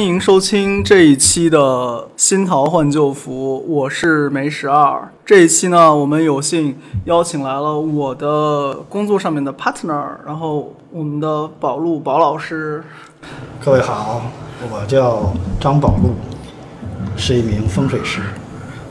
欢迎收听这一期的《新桃换旧符》，我是梅十二。这一期呢，我们有幸邀请来了我的工作上面的 partner，然后我们的宝路宝老师。各位好，我叫张宝路，是一名风水师。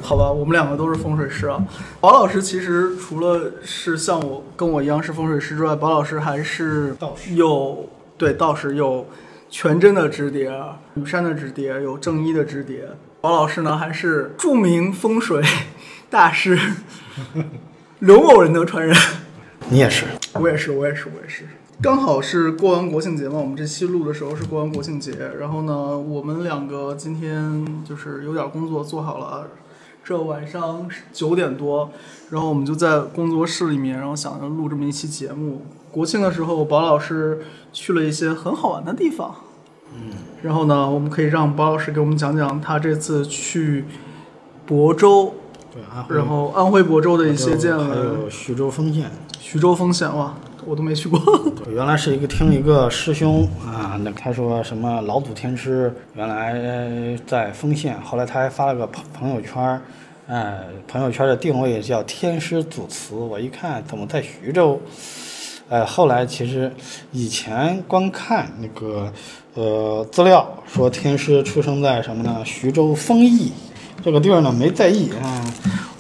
好吧，我们两个都是风水师啊。宝老师其实除了是像我跟我一样是风水师之外，宝老师还是有对道士有全真的直蝶，羽山的直蝶，有正一的直蝶。宝老师呢还是著名风水 大师 刘某人的传人。你也是，我也是，我也是，我也是。刚好是过完国庆节嘛，我们这期录的时候是过完国庆节，然后呢，我们两个今天就是有点工作做好了，这晚上九点多，然后我们就在工作室里面，然后想着录这么一期节目。国庆的时候，宝老师去了一些很好玩的地方，嗯，然后呢，我们可以让包老师给我们讲讲他这次去亳州，对，安徽然后安徽亳州的一些见还闻，有徐州丰县。徐州丰县哇，我都没去过。我原来是一个听一个师兄啊，那他说什么老祖天师原来在丰县，后来他还发了个朋朋友圈儿，呃，朋友圈的定位叫天师祖祠。我一看怎么在徐州？呃，后来其实以前光看那个呃资料说天师出生在什么呢？徐州丰邑这个地儿呢，没在意啊。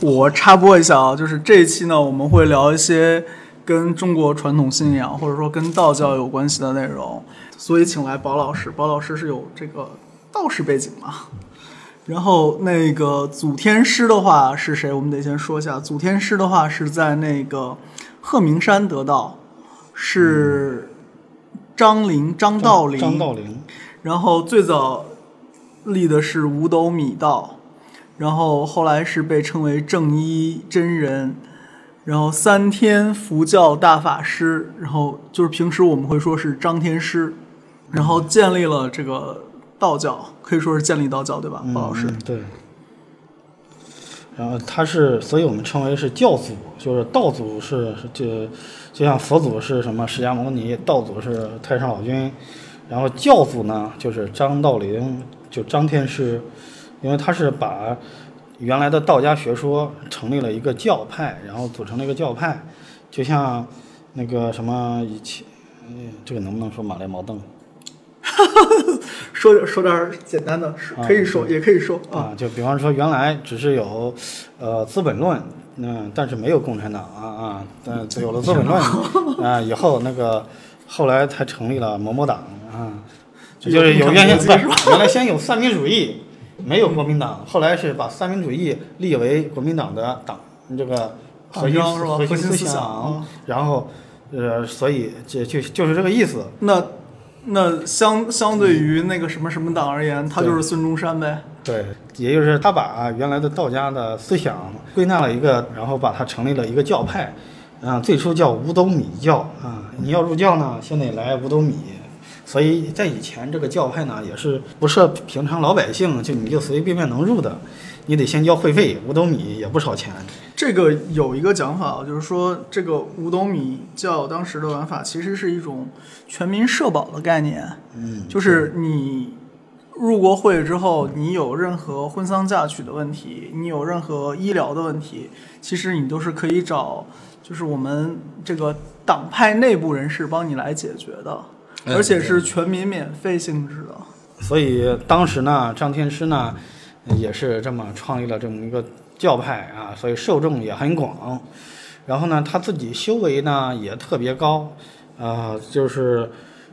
我插播一下啊，就是这一期呢，我们会聊一些跟中国传统信仰或者说跟道教有关系的内容，所以请来宝老师。宝老师是有这个道士背景嘛？然后那个祖天师的话是谁？我们得先说一下。祖天师的话是在那个鹤鸣山得道，是张陵张道陵。张道陵，然后最早立的是五斗米道，然后后来是被称为正一真人，然后三天佛教大法师，然后就是平时我们会说是张天师，然后建立了这个道教，可以说是建立道教，对吧，包老师？嗯对。然后他是，所以我们称为是教祖，就是道祖是是就就像佛祖是什么释迦牟尼，道祖是太上老君，然后教祖呢就是张道陵，就张天师，因为他是把原来的道家学说成立了一个教派，然后组成了一个教派，就像那个什么以前，嗯，这个能不能说马来毛邓？说点说点简单的，可以说，也可以说啊。啊，就比方说原来只是有，呃，《资本论》，嗯，但是没有共产党啊啊，但有了《资本论 》啊以后，那个后来才成立了某某党啊，这就是有原先不 原来先有三民主义，没有国民党，后来是把三民主义立为国民党的党这个核心核心思想啊然后呃，所以这就就是这个意思。那那相相对于那个什么什么党而言，他就是孙中山呗。对，也就是他把原来的道家的思想归纳了一个，然后把它成立了一个教派，啊，最初叫五斗米教啊。你要入教呢，先得来五斗米。所以在以前这个教派呢，也是不是平常老百姓就你就随随便便能入的，你得先交会费，五斗米也不少钱。这个有一个讲法啊，就是说这个五斗米教当时的玩法其实是一种全民社保的概念，嗯，就是你入国会之后，你有任何婚丧嫁娶的问题，你有任何医疗的问题，其实你都是可以找，就是我们这个党派内部人士帮你来解决的，嗯。而且是全民免费性质的。所以当时呢，张天师呢也是这么创立了这么一个教派啊，所以受众也很广。然后呢，他自己修为呢也特别高，呃，就是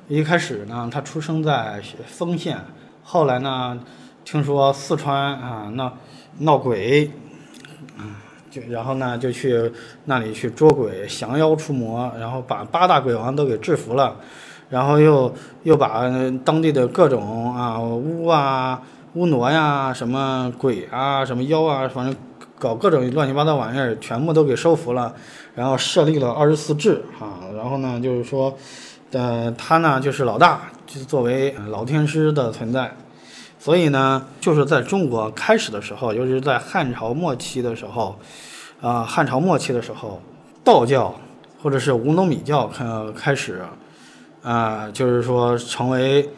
一开始呢，他出生在丰县，后来呢，听说四川啊闹闹鬼，啊，就然后呢就去那里去捉鬼、降妖除魔，然后把八大鬼王都给制服了。然后又又把当地的各种啊巫啊、巫傩呀、什么鬼啊、什么妖啊，反正搞各种乱七八糟玩意儿，全部都给收服了。然后设立了二十四制啊，然后呢就是说，呃，他呢就是老大，就是作为老天师的存在。所以呢，就是在中国开始的时候，尤其是在汉朝末期的时候，啊、汉朝末期的时候，道教或者是五斗米教开开始。啊、就是说成为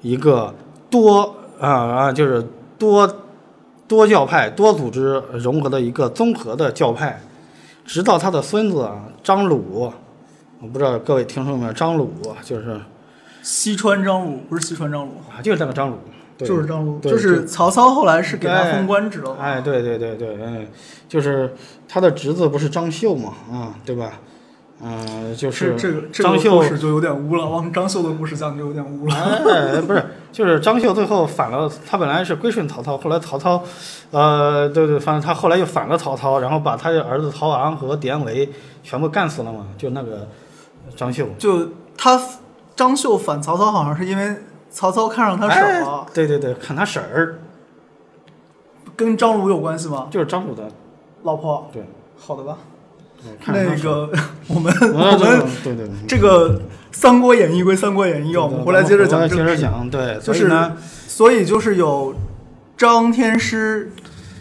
一个多啊啊，就是多多教派、多组织融合的一个综合的教派，直到他的孙子啊张鲁，我不知道各位听说没有？张鲁就是西川张鲁不是西川张鲁，啊，就是那个张鲁，就是张鲁，就是曹操后来是给他哎封官职了嘛。哎，对对对对，嗯，就是他的侄子不是张绣嘛，啊，对吧？嗯、就是这这个这个故事就有点污了，往张绣的故事讲就有点污了。哎，不是，就是张绣最后反了，他本来是归顺曹操，后来曹操，呃，对对，反正他后来又反了曹操，然后把他的儿子曹昂和典韦全部干死了嘛，就那个张绣。就他张绣反曹操，好像是因为曹操看上他婶儿了，哎对对对，看他婶儿，跟张鲁有关系吗？就是张鲁的，老婆，对，好的吧？那个 我们我我们对对对，这个《三国演义》归《三国演义》，我们回来接着讲接着。讲，对，就是所以呢，所以就是有张天师、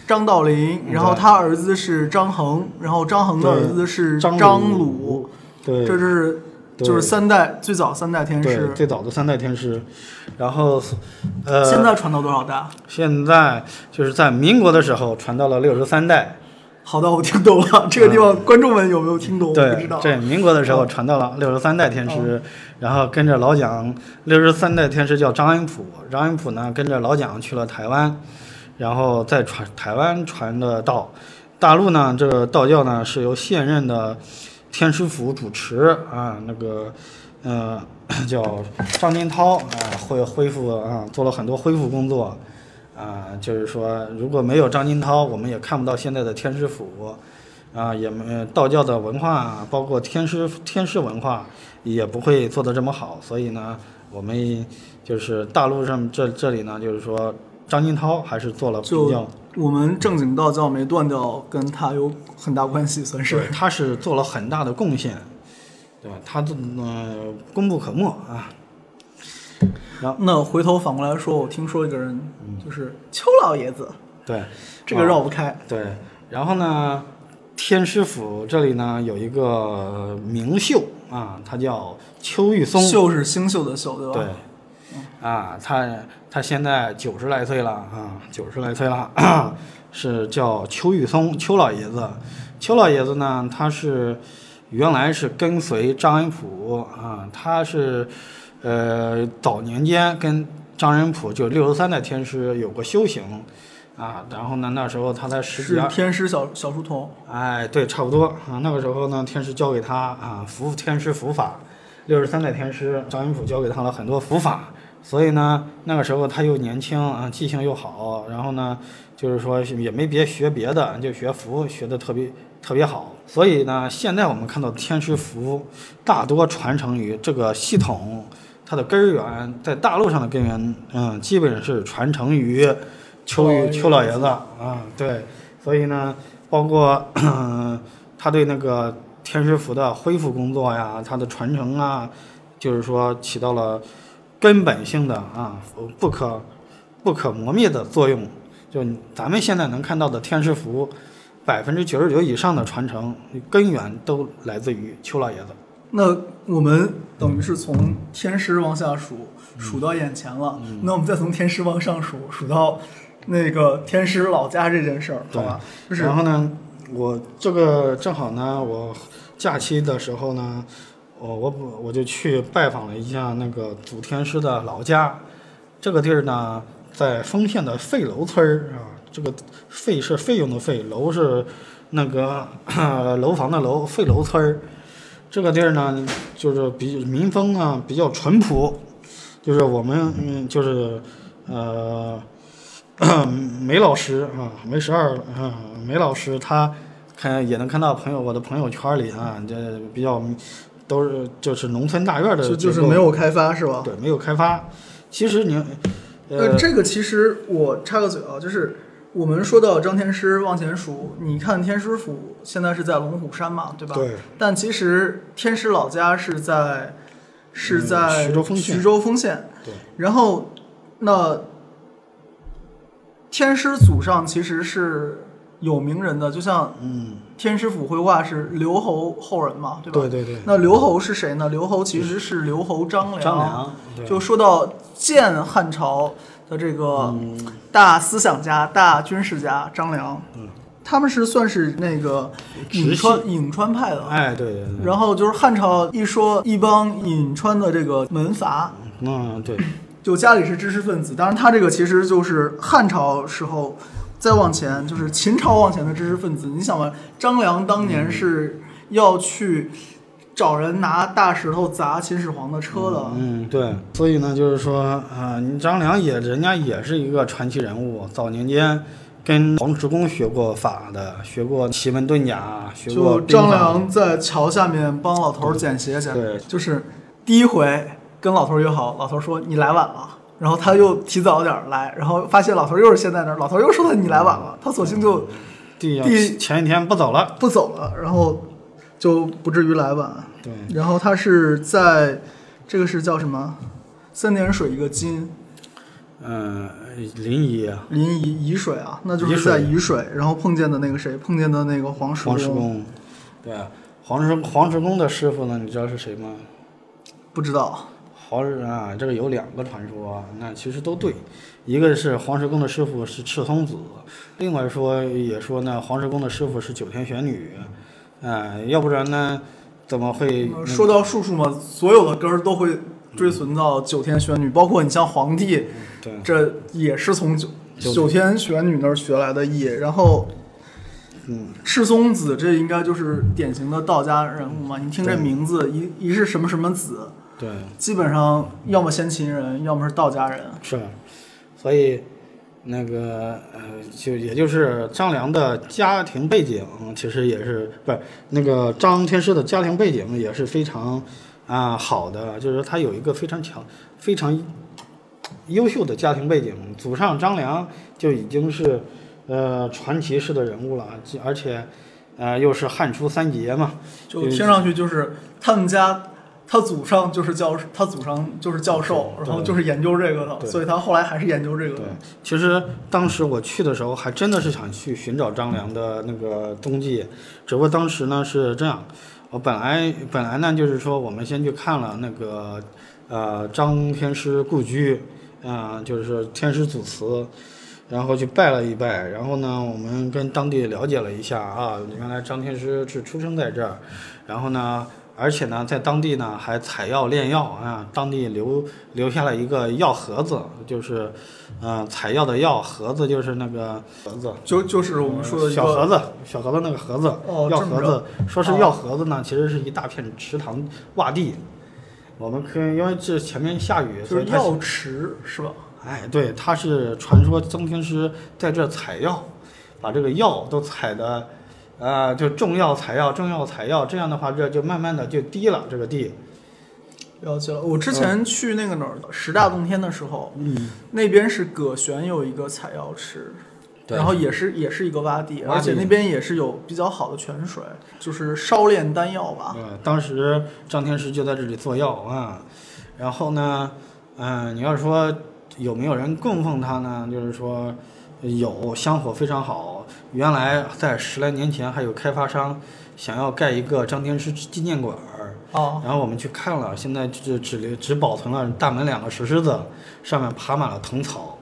张道陵，嗯然后他儿子是张衡，然后张衡的儿子是张鲁，对，这是就是三代最早三代天师。最早的三代天师，然后呃，现在传到多少代？现在就是在民国的时候传到了六十三代，好的，我听懂了。这个地方观众们有没有听懂？我不对知道。，这民国的时候传到了六十三代天师，然后跟着老蒋，六十三代天师叫张恩溥，张恩溥呢跟着老蒋去了台湾，然后再传台湾传的道，大陆呢这个道教呢是由现任的天师府主持啊，那个呃 叫张金涛啊，会恢复啊做了很多恢复工作。啊，就是说，如果没有张金涛，我们也看不到现在的天师府，啊，也没道教的文化，包括天师天师文化，也不会做得这么好。所以呢，我们就是大陆上这这里呢，就是说张金涛还是做了比就较，我们正经道教没断掉，跟他有很大关系，算是。对，他是做了很大的贡献，对吧？他这呃功不可没啊。那回头反过来说，我听说一个人，就是邱老爷子，对，这个绕不开。对，然后呢，天师府这里呢有一个名秀啊，他叫邱玉松。秀是星宿的秀，对吧？对，啊，他他现在九十来岁了啊，九十来岁了，是叫邱玉松，邱老爷子。邱老爷子呢，他是原来是跟随张恩溥啊，他是呃早年间跟张仁甫就六十三代天师有过修行啊，然后呢那时候他才十几是。天师小小书童。哎，对，差不多啊。那个时候呢，天师教给他啊伏天师伏法，六十三代天师张仁甫教给他了很多伏法，所以呢，那个时候他又年轻啊，记性又好，然后呢，就是说也没别学别的，就学符学的特别特别好。所以呢，现在我们看到天师符大多传承于这个系统，它的根源在大陆上的根源，嗯，基本是传承于邱玉邱老爷子啊，对，所以呢。包括 他对那个天师符的恢复工作呀，它的传承啊，就是说起到了根本性的啊不可不可磨灭的作用。就咱们现在能看到的天师符，百分之九十九以上的传承根源都来自于邱老爷子。那我们等于是从天师往下数，数到眼前了。那我们再从天师往上数，数到那个天师老家这件事儿，好吧？就是然后呢，我这个正好呢，我假期的时候呢，我我不我就去拜访了一下那个祖天师的老家，这个地儿呢，在丰县的费楼村儿啊，这个费是费用的费，楼是那个 楼房的楼，费楼村儿。这个地儿呢，就是比民风啊比较淳朴，就是我们嗯就是呃。梅老师啊，梅十二啊，梅老师他看也能看到朋友我的朋友圈里啊，这比较都是就是农村大院的就就是没有开发是吧？对没有开发。其实你呃呃，这个其实我插个嘴啊，就是我们说到张天师往前数，你看天师府现在是在龙虎山嘛，对吧？对但其实天师老家是在是嗯在徐州丰县徐州丰县。对。然后那天师祖上其实是有名人的，就像嗯天师府绘画是刘侯后人嘛，对吧？对对对那刘侯是谁呢？刘侯其实是刘侯张良。张良对就说到建汉朝，的这个嗯。大思想家、大军事家张良，嗯。他们是算是那个颍川颍川派的。哎，对对对，然后就是汉朝一说一帮颍川的这个门阀，嗯对，就家里是知识分子，当然他这个其实就是汉朝时候再往前，就是秦朝往前的知识分子。你想吧，张良当年是要去找人拿大石头砸秦始皇的车的，嗯对，所以呢，就是说啊、你张良也人家也是一个传奇人物，早年间。跟黄石公学过法的，学过奇门遁甲，学过就张良在桥下面帮老头儿捡鞋去，对。就是第一回跟老头儿约好，老头儿说你来晚了。然后他又提早点儿来，然后发现老头儿又是先在那儿，老头儿又说他你来晚了，他索性就第第前一天不走了，不走了，然后就不至于来晚。对，然后他是在这个是叫什么？三点水一个金，嗯、临沂临沂沂水啊，那就是在沂水，然后碰见的那个谁，碰见的那个黄石黄石公，对，黄石黄石公的师傅呢，你知道是谁吗？不知道，黄石啊，这个有两个传说，那其实都对。一个是黄石公的师傅是赤松子，另外说也说呢，黄石公的师傅是九天玄女，啊、要不然呢，怎么会那个说到术数嘛，所有的根儿都会追存到九天玄女，包括你像皇帝，对这也是从九九九天玄女那儿学来的艺。然后，嗯，赤松子这应该就是典型的道家人物嘛。你听这名字，一一是什么什么子，对基本上要么先秦人，要么是道家人。是，所以那个呃，就也就是张良的家庭背景，其实也是不是那个张天师的家庭背景也是非常啊、好的，就是他有一个非常强、非常优秀的家庭背景，祖上张良就已经是呃传奇式的人物了，而且呃又是汉初三杰嘛，就听上去就是他们家，他祖上就是教，他祖上就是教授，然后就是研究这个的，所以他后来还是研究这个对的。，其实当时我去的时候，还真的是想去寻找张良的那个踪迹，只不过当时呢是这样，我本来本来呢就是说我们先去看了那个呃张天师故居，啊、就是天师祖祠。然后去拜了一拜，然后呢，我们跟当地了解了一下啊，原来张天师是出生在这儿，然后呢，而且呢，在当地呢还采药炼药啊，当地留留下了一个药盒子，就是，呃，采药的药盒子就是那个盒子，就就是我们说的小盒子，小盒子那个盒子，哦药盒子，说是哦。药盒子呢，其实是一大片池塘洼地，我们可以因为这前面下雨，所以它就是药池是吧？哎，对，它是传说曾天师在这采药，把这个药都采的，呃，就种药采药，种药采药，这样的话，这就慢慢的就低了这个地。了解了。我之前去那个哪儿十大洞天的时候，嗯，那边是葛玄有一个采药池，然后也是也是一个洼地，而且那边也是有比较好的泉水，就是烧炼丹药吧。呃，当时张天师就在这里做药啊，然后呢，嗯、你要说有没有人供奉他呢？就是说有，香火非常好。原来在十来年前还有开发商想要盖一个张天师纪念馆儿。哦，然后我们去看了，现在只只留只保存了大门两个石狮子，上面爬满了藤草。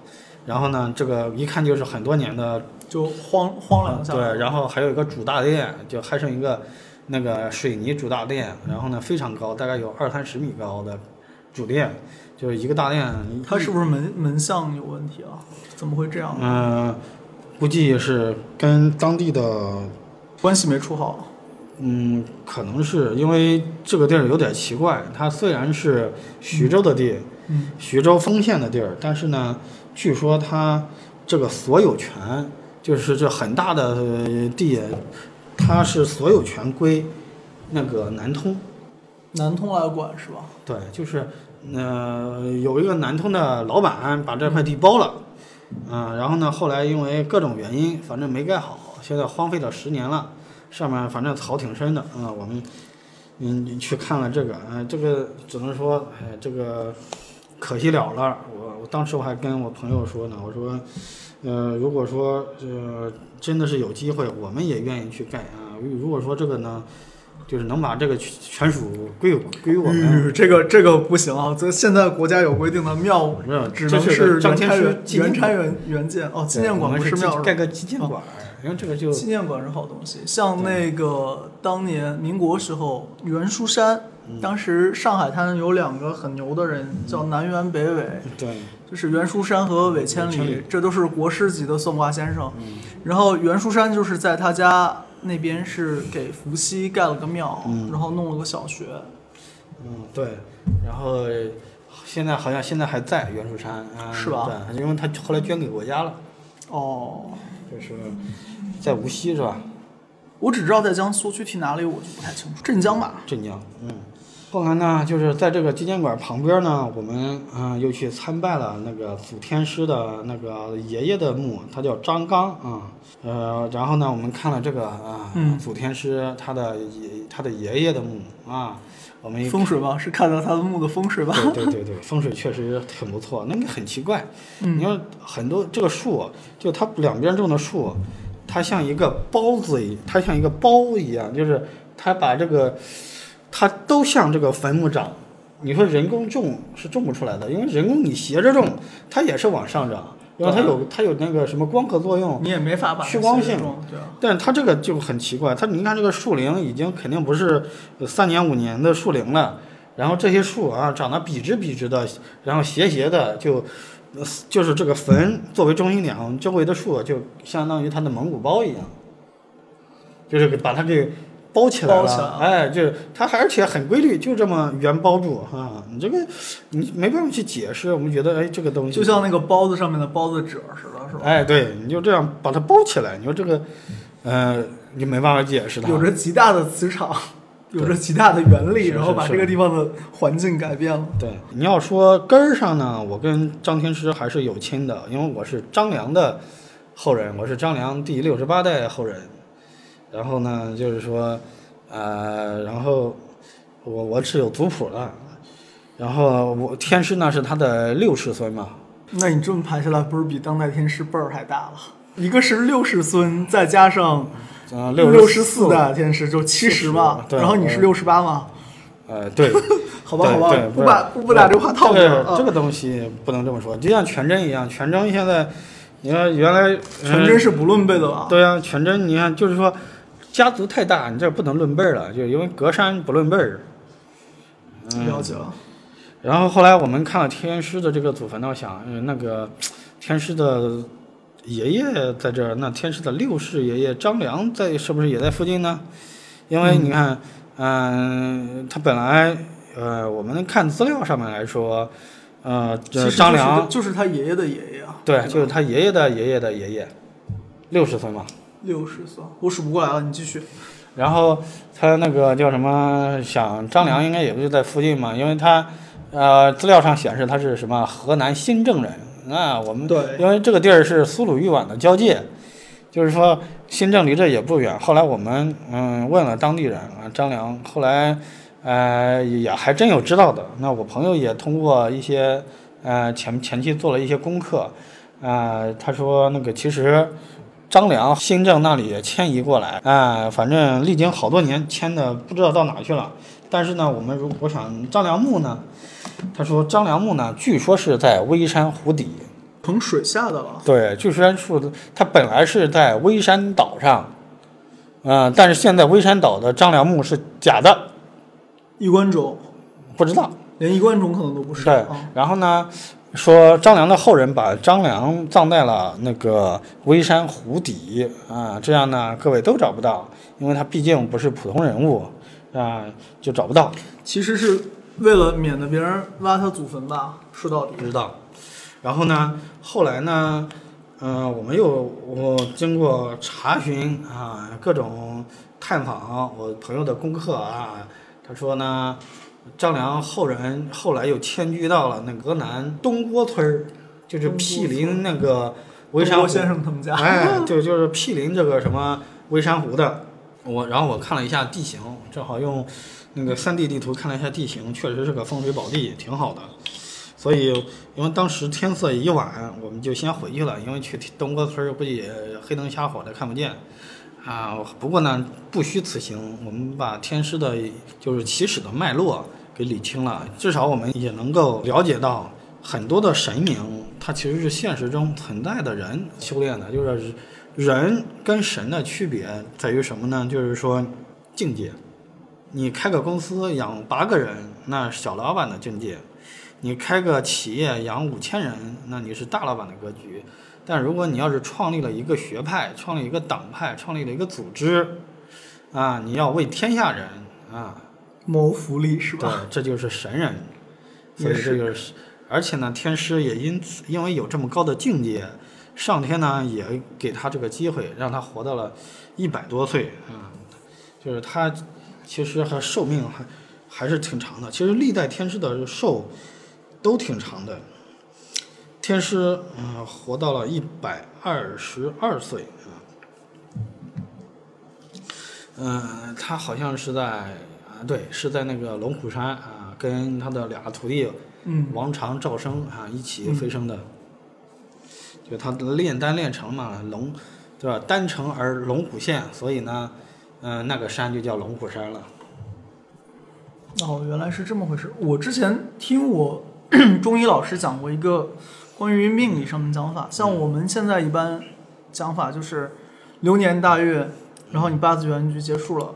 然后呢，这个一看就是很多年的，就荒荒凉。对。然后还有一个主大殿，就还剩一个那个水泥主大殿，然后呢非常高，大概有二三十米高的主店，就是一个大店。它是不是门门向有问题啊？怎么会这样？嗯、估计是跟当地的关系没处好。嗯，可能是因为这个地儿有点奇怪，它虽然是徐州的地，嗯，徐州丰县的地儿，但是呢，据说它这个所有权就是这很大的呃地，它是所有权归那个南通。南通来管是吧？对，就是呃有一个南通的老板把这块地包了，嗯、然后呢，后来因为各种原因，反正没盖好，现在荒废了十年了，上面反正草挺深的，啊、我们嗯去看了这个，啊、这个只能说，哎，这个可惜了了。我我当时我还跟我朋友说呢，我说，呃，如果说呃真的是有机会，我们也愿意去盖啊。如果说这个呢。就是能把这个权属归归我们。嗯，这个这个不行啊！这现在国家有规定的庙只能是原拆原原拆原原建哦，纪念馆不是庙，盖个纪念馆。因为这个就纪念馆是好东西，像那个当年民国时候袁书山，当时上海滩有两个很牛的人，叫南辕北纬，对，就是袁书山和韦千里，这都是国师级的算卦先生。然后袁书山就是在他家那边是给伏羲盖了个庙，然后弄了个小学。嗯，对，然后现在好像现在还在袁树山，是吧？对，因为他后来捐给国家了。哦，就是。在无锡是吧？我只知道在江苏，具体哪里我就不太清楚。镇江吧。镇江，嗯。后来呢，就是在这个纪念馆旁边呢，我们嗯又去参拜了那个祖天师的那个爷爷的墓，他叫张刚啊。呃，然后呢，我们看了这个啊，祖天师他的爷他的爷爷的墓啊。我们风水吧，是看到他的墓的风水吧？对 对对，风水确实很不错。那个很奇怪，你看很多这个树，就它两边种的树。它像一个包子一，它像一个包一样，就是它把这个，它都像这个坟墓长。你说人工种是种不出来的，因为人工你斜着种，它也是往上涨，因为它有它有那个什么光合作用，你也没法把趋光性。对。但是它这个就很奇怪，它你看这个树龄已经肯定不是三年五年的树龄了，然后这些树啊长得笔直笔直的，然后斜斜的就。就是这个坟作为中心点，周围的树就相当于它的蒙古包一样，就是把它给包起来了。哎，就是它，而且很规律，就这么圆包住啊。你这个你没办法去解释，我们觉得哎，这个东西就像那个包子上面的包子褶似的，是吧？哎，对，你就这样把它包起来。你说这个，呃，你没办法解释它。有着极大的磁场。有着极大的原力，然后把这个地方的环境改变了。对，你要说根儿上呢，我跟张天师还是有亲的，因为我是张良的后人，我是张良第六十八代后人。然后呢，就是说，呃，然后我我是有族谱的，然后我天师呢是他的六世孙嘛。那你这么排下来，不是比当代天师辈儿还大了？一个是六世孙，再加上。六十四代天师就七十嘛，然后你是六十八嘛？呃，对，好吧，好吧，不把不不打这话套着。这个东西不能这么说，就像全真一样，全真现在，你看原来全真是不论辈的吧？对啊，全真你看就是说家族太大，你这不能论辈儿了，就因为隔山不论辈儿。了解了。然后后来我们看了天师的这个祖坟呢，想那个天师的。爷爷在这儿，那天师的六世爷爷张良在是不是也在附近呢？因为你看，嗯，他本来，呃，我们看资料上面来说，呃，张良就是他爷爷的爷爷啊。对，就是他爷爷的爷爷的爷爷，六十岁嘛。六十岁，我数不过来了，你继续。然后他那个叫什么？想张良应该也不就在附近嘛，因为他，呃，资料上显示他是什么河南新郑人。那，我们对，因为这个地儿是苏鲁豫皖的交界，就是说新郑离这也不远。后来我们嗯问了当地人啊，张良后来呃也还真有知道的。那我朋友也通过一些呃前前期做了一些功课啊，他说那个其实张良新郑那里迁移过来哎，反正历经好多年迁的不知道到哪去了。但是呢，我们如果想张良墓呢？他说：“张良墓呢，据说是在微山湖底，从水下的了。对，据说是他本来是在微山岛上，嗯，但是现在微山岛的张良墓是假的，衣冠冢不知道，连衣冠冢可能都不是。对，然后呢，说张良的后人把张良葬在了那个微山湖底啊，这样呢，各位都找不到，因为他毕竟不是普通人物啊，就找不到。其实是。”为了免得别人挖他祖坟吧，说到底不知道。然后呢，后来呢，嗯，我们又我经过查询啊，各种探访我朋友的功课啊，他说呢，张良后人后来又迁居到了那河南东郭村儿，就是毗邻那个微山湖先生他们家，哎，就就是毗邻这个什么微山湖的。我然后我看了一下地形，正好用。那个三 D 地图看了一下地形，确实是个风水宝地，挺好的。所以，因为当时天色已晚，我们就先回去了。因为去东郭村估计黑灯瞎火的看不见。啊，不过呢，不虚此行，我们把天师的就是起始的脉络给理清了，至少我们也能够了解到很多的神明，它其实是现实中存在的人修炼的，就是人跟神的区别在于什么呢？就是说境界。你开个公司养八个人，那小老板的境界；你开个企业养五千人，那你是大老板的格局。但如果你要是创立了一个学派，创立一个党派，创立了一个组织，啊，你要为天下人啊谋福利是吧？对，这就是神人。所以这就是，而且呢，天师也因此因为有这么高的境界，上天呢也给他这个机会，让他活到了一百多岁啊、就是他其实还寿命还还是挺长的。其实历代天师的寿都挺长的。天师，嗯、活到了一百二十二岁啊。嗯、他好像是在啊，对，是在那个龙虎山啊，跟他的俩徒弟嗯，王长、赵生啊一起飞升的。就他炼丹炼成嘛，龙，对吧？丹成而龙虎现，所以呢，嗯、那个山就叫龙虎山了。哦，原来是这么回事。我之前听我 中医老师讲过一个关于命理上的讲法，像我们现在一般讲法就是流年大运，然后你八字原局结束了，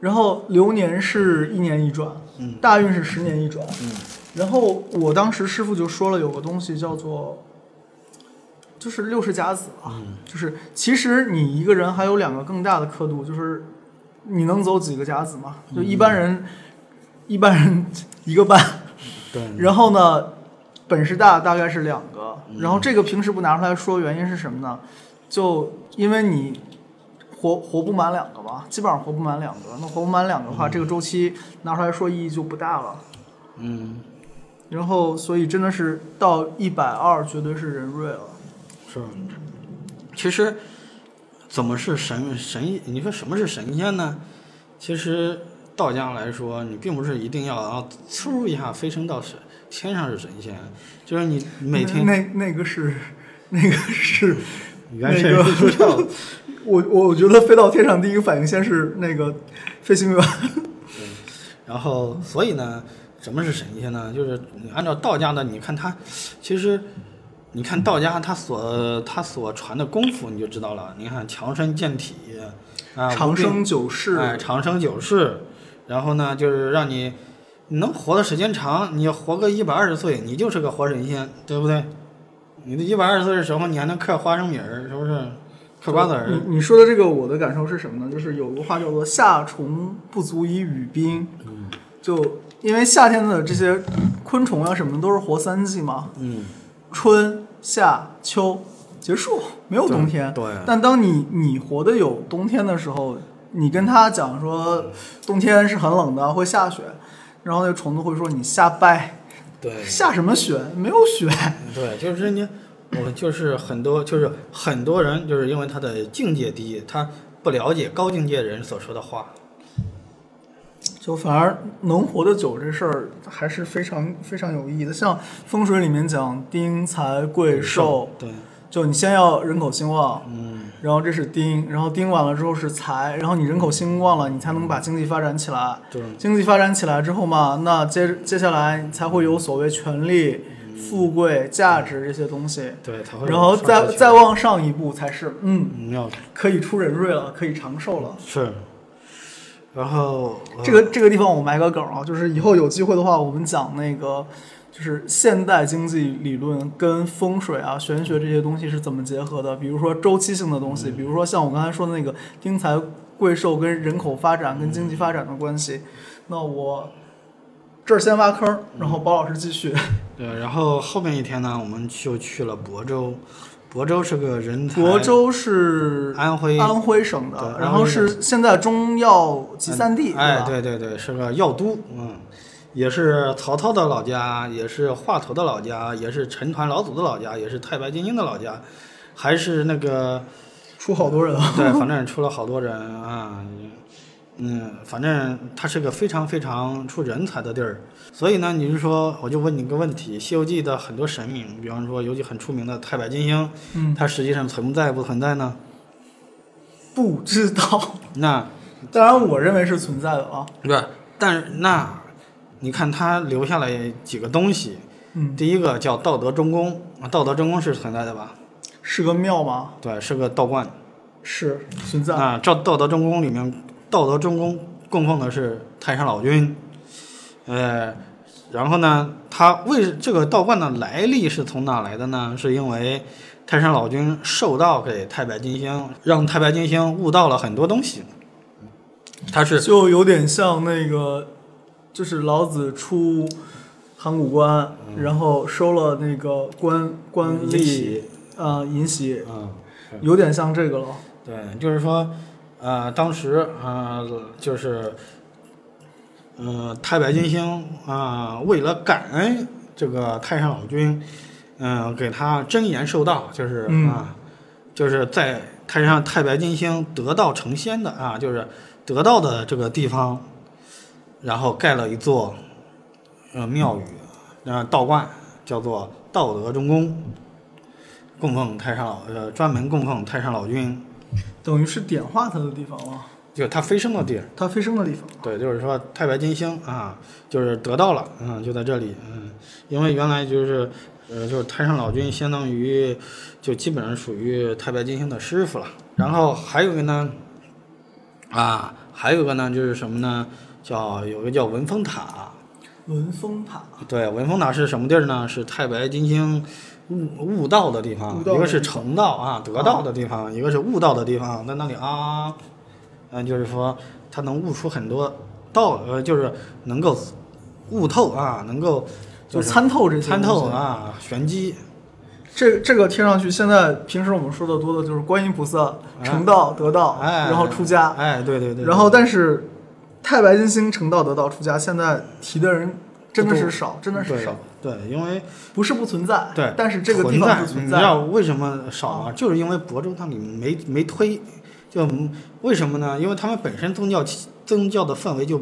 然后流年是一年一转，嗯。大运是十年一转，嗯。然后我当时师傅就说了，有个东西叫做，就是六十甲子啊，嗯。就是其实你一个人还有两个更大的刻度，就是你能走几个甲子嘛？就一般人，一般人一个半，对，然后呢，本事大大概是两个，然后这个平时不拿出来说，原因是什么呢？就因为你活活不满两个嘛，基本上活不满两个，那活不满两个的话，这个周期拿出来说意义就不大了。嗯，然后，所以真的是到一百二，绝对是人瑞了。是。其实，怎么是神神？你说什么是神仙呢？其实道家来说，你并不是一定要啊，嗖一下飞升到神天上是神仙，就是你每天那那个是那个是 原神那个出窍。我我觉得飞到天上第一个反应先是那个飞行员。然后，所以呢，什么是神仙呢？就是你按照道家的，你看他，其实你看道家他所他所传的功夫，你就知道了。你看强身健体啊，长生久视，哎，长生久视。然后呢，就是让你你能活的时间长，你活个一百二十岁，你就是个活神仙，对不对？你的一百二十岁的时候，你还能嗑花生米儿，是不是？嗑瓜子儿。你你说的这个，我的感受是什么呢？就是有个话叫做“夏虫不足以语冰”，就因为夏天的这些昆虫啊什么的都是活三季嘛，嗯，春夏秋结束，没有冬天。对，但当你你活的有冬天的时候，你跟他讲说冬天是很冷的，会下雪，然后那个虫子会说你瞎掰，对，下什么雪？没有雪。对，就是你，我就是很多，就是很多人就是因为他的境界低，他不了解高境界人所说的话。就反而能活得久这事儿还是非常非常有意义的。像风水里面讲丁财贵寿，对，就你先要人口兴旺，嗯，然后这是丁，然后丁完了之后是财，然后你人口兴旺了，你才能把经济发展起来。对，经济发展起来之后嘛，那接接下来才会有所谓权力、富贵、价值这些东西，对，才会然后再再往上一步才是嗯，嗯要。可以出人瑞了，可以长寿了。是，然后呃。这个这个地方我埋个梗啊，就是以后有机会的话，我们讲那个就是现代经济理论跟风水啊、玄学这些东西是怎么结合的。比如说周期性的东西，比如说像我刚才说的那个丁财贵寿跟人口发展跟经济发展的关系。那我这儿先挖坑，然后包老师继续。对，然后后面一天呢，我们就去了亳州，亳州是个人才，亳州是安徽安徽省的，然后是现在中药集散地，哎，对对对，是个药都，嗯，也是曹操的老家，也是华佗的老家，也是陈抟老祖的老家，也是太白金星的老家，还是那个，出好多人啊。对，反正出了好多人啊，嗯，反正它是个非常非常出人才的地儿。所以呢，你是说，我就问你个问题，《西游记》的很多神明，比方说尤其很出名的太白金星，嗯，它实际上存在不存在呢？不知道。那当然，我认为是存在的啊。不是，但是那你看他留下来几个东西，嗯，第一个叫道德中宫啊，道德中宫是存在的吧？是个庙吗？对，是个道观。是存在。啊，照道德中宫里面，道德中宫供奉的是太上老君，呃，然后呢，他为这个道观的来历是从哪来的呢？是因为太上老君授道给太白金星，让太白金星悟到了很多东西。他是就有点像那个，就是老子出函谷关，然后收了那个官官嗯银吏玺，呃银玺，嗯，有点像这个了。对，就是说，呃，当时呃，就是，呃，太白金星啊、为了感恩这个太上老君，嗯、给他真言授道，就是嗯。啊，就是在太上太白金星得道成仙的啊，就是得道的这个地方，然后盖了一座呃庙宇，呃道观，叫做道德中宫，供奉太上老呃专门供奉太上老君。等于是点化他的地方了，就他飞升的地儿。他飞升的地方。对，就是说太白金星啊，就是得到了，嗯，就在这里，嗯，因为原来就是，呃，就是太上老君相当于就基本上属于太白金星的师傅了。然后还有一个呢，啊，还有一个呢就是什么呢？叫有个叫文峰塔，文峰塔，对，文峰塔是什么地儿呢？是太白金星悟悟道的地方，一个是成道啊，得道的地方，一个是悟道的地方，在那里啊，嗯，就是说他能悟出很多道，呃，就是能够悟透啊，能够就是参透这些参透。啊，玄机，这这个听上去，现在平时我们说的多的就是观音菩萨成道得道，哎，然后出家，哎，对对对，然后但是太白金星成道得道出家，现在提的人真的是少，真的是少，对，因为不是不存在，对，但是这个地方不存在你知道在。为什么少啊？就是因为亳州它里没没推，就为什么呢？因为他们本身宗教气宗教的氛围就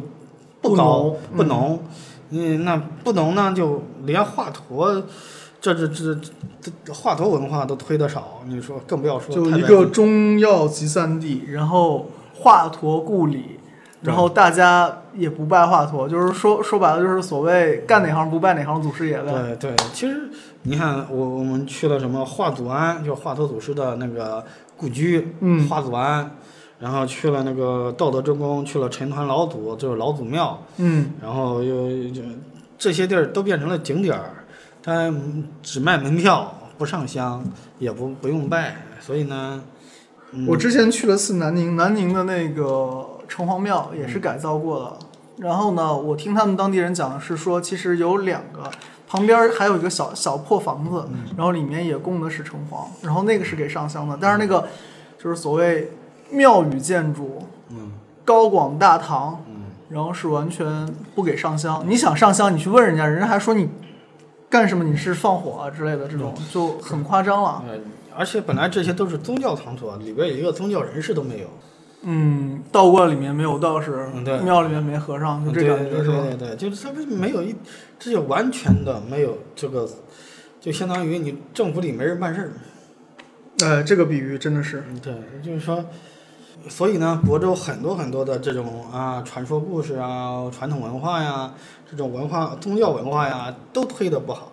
不高浓不浓，嗯，那不浓呢，就连华佗。这这这这华佗文化都推的少，你说更不要说就一个中药集散地，然后华佗故里，然后大家也不拜华佗，就是说说白了就是所谓干哪行不拜哪行祖师爷呗。对对，其实你看，我我们去了什么华祖庵，就华佗祖师的那个故居，嗯华祖庵，然后去了那个道德真宫，去了陈抟老祖，就是老祖庙，嗯，然后又就这些地儿都变成了景点儿，它只卖门票，不上香，也不不用拜，所以呢，嗯、我之前去了次南宁，南宁的那个城隍庙也是改造过的。然后呢，我听他们当地人讲是说，其实有两个，旁边还有一个小小破房子，然后里面也供的是城隍，然后那个是给上香的。但是那个就是所谓庙宇建筑，嗯高广大堂，嗯，然后是完全不给上香。你想上香，你去问人家，人家还说你干什么？你是放火啊之类的，这种就很夸张了。呃，而且本来这些都是宗教场所，里边一个宗教人士都没有。嗯，道观里面没有道士，庙里面没和尚，就这感觉是吧？对对对，就是它没有一，这就完全的没有这个，就相当于你政府里没人办事儿。呃，这个比喻真的是，嗯，对，就是说，所以呢，亳州很多很多的这种啊传说故事啊、传统文化呀、这种文化、宗教文化呀，都推的不好。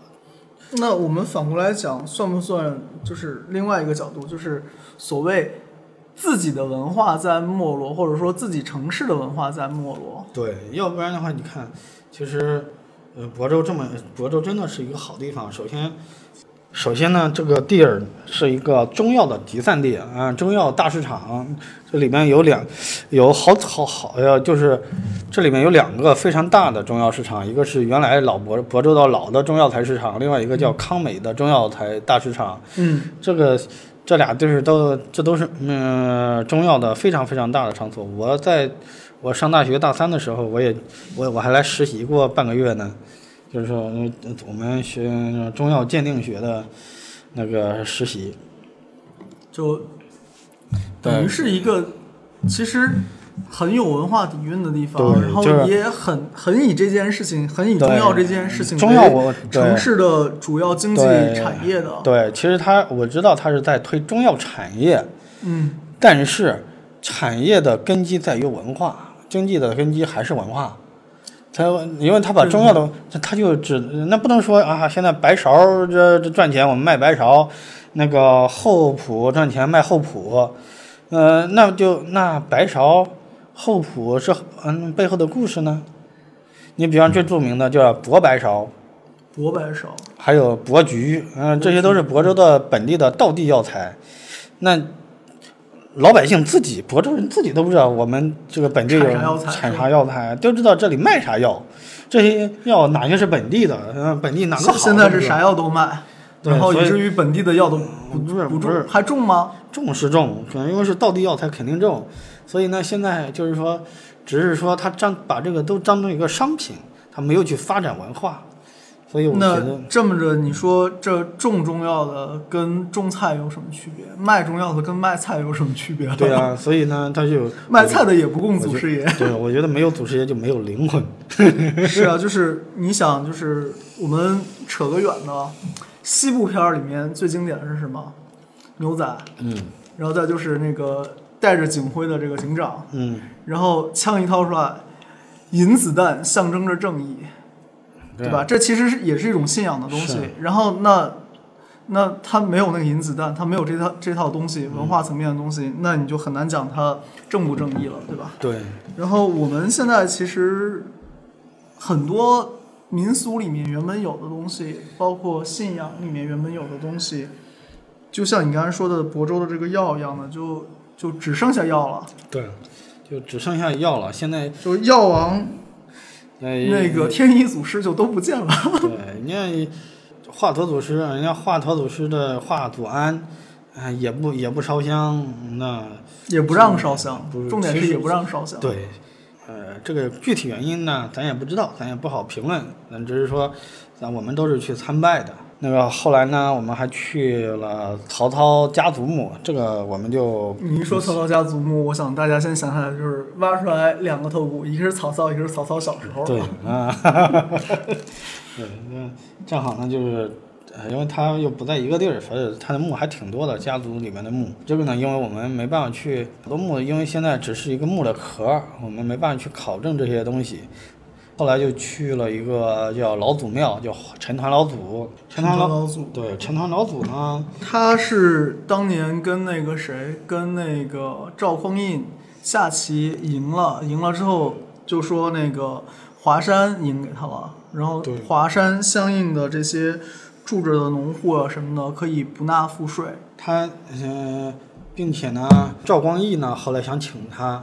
那我们反过来讲，算不算就是另外一个角度，就是所谓自己的文化在没落，或者说自己城市的文化在没落？对，要不然的话，你看，其实，呃，亳州这么，亳州真的是一个好地方。首先，首先呢，这个地儿是一个中药的集散地啊，中药大市场。这里面有两，有好好好呀，就是这里面有两个非常大的中药市场，一个是原来老亳亳州的老的中药材市场，另外一个叫康美的中药材大市场。嗯，这个这俩地儿都这都是嗯中药的非常非常大的场所。我在我上大学大三的时候，我也我我还来实习过半个月呢，就是说我们学中药鉴定学的那个实习。就等于是一个其实很有文化底蕴的地方，然后也很很以这件事情，很以中对药这件事情中药城市的主要经济产业的。对，其实他我知道他是在推中药产业，嗯，但是产业的根基在于文化，经济的根基还是文化。他因为他把中药的，他就只那不能说啊，现在白芍这这赚钱，我们卖白芍，那个厚朴赚钱卖厚朴，呃，那就那白芍厚朴是嗯背后的故事呢？你比方最著名的叫博白芍，博白芍，还有薄菊，嗯、这些都是亳州的本地的道地药材。那老百姓自己，亳州人自己都不知道我们这个本地有产啥药材都知道这里卖啥药，这些药哪些是本地的，嗯、本地哪个好，现在是啥药都卖，然后以以至于本地的药都不不是不不是，还种吗？种是种，可能因为是道地药材肯定重，所以呢，现在就是说，只是说他当把这个都当成一个商品，他没有去发展文化，所以我觉那得这么着，你说这种中药的跟种菜有什么区别？卖中药的跟卖菜有什么区别？对，啊，所以呢，他就 卖菜的也不供祖师爷。对，我觉得没有祖师爷就没有灵魂。是啊，就是你想，就是我们扯个远的，西部片里面最经典的是什么？牛仔，嗯然后再就是那个带着警徽的这个警长，嗯，然后枪一掏出来，银子弹象征着正义，对吧？？这其实是也是一种信仰的东西。然后那那他没有那个银子弹，他没有这套这套东西，文化层面的东西，那你就很难讲他正不正义了，对吧？对，然后我们现在其实很多民俗里面原本有的东西，包括信仰里面原本有的东西，就像你刚才说的亳州的这个药一样的，就就只剩下药了。对，就只剩下药了。现在就药王呃那个天一祖师就都不见了。对，你看华佗祖师，人家华佗祖师的华祖庵，啊、也不也不烧香，那也不让烧香重点是也不让烧香。对，呃，这个具体原因呢，咱也不知道，咱也不好评论。咱只是说，咱我们都是去参拜的。那个后来呢，我们还去了曹操家族墓，这个我们就你一说曹操家族墓，我想大家先想起来就是挖出来两个头骨，一个是曹操，一个是曹操小时候。对 啊，对，那正好呢，就是。呃，因为他又不在一个地儿，所以他的墓还挺多的，家族里面的墓。这个呢，因为我们没办法去很多墓，因为现在只是一个墓的壳，我们没办法去考证这些东西。后来就去了一个叫老祖庙，叫陈团老祖。陈团老老祖，对陈团老祖呢，他是当年跟那个谁，跟那个赵匡胤下棋赢了，赢了之后就说那个华山赢给他了，然后华山相应的这些住着的农户啊什么的可以不纳赋税，他呃，并且呢，赵光义呢后来想请他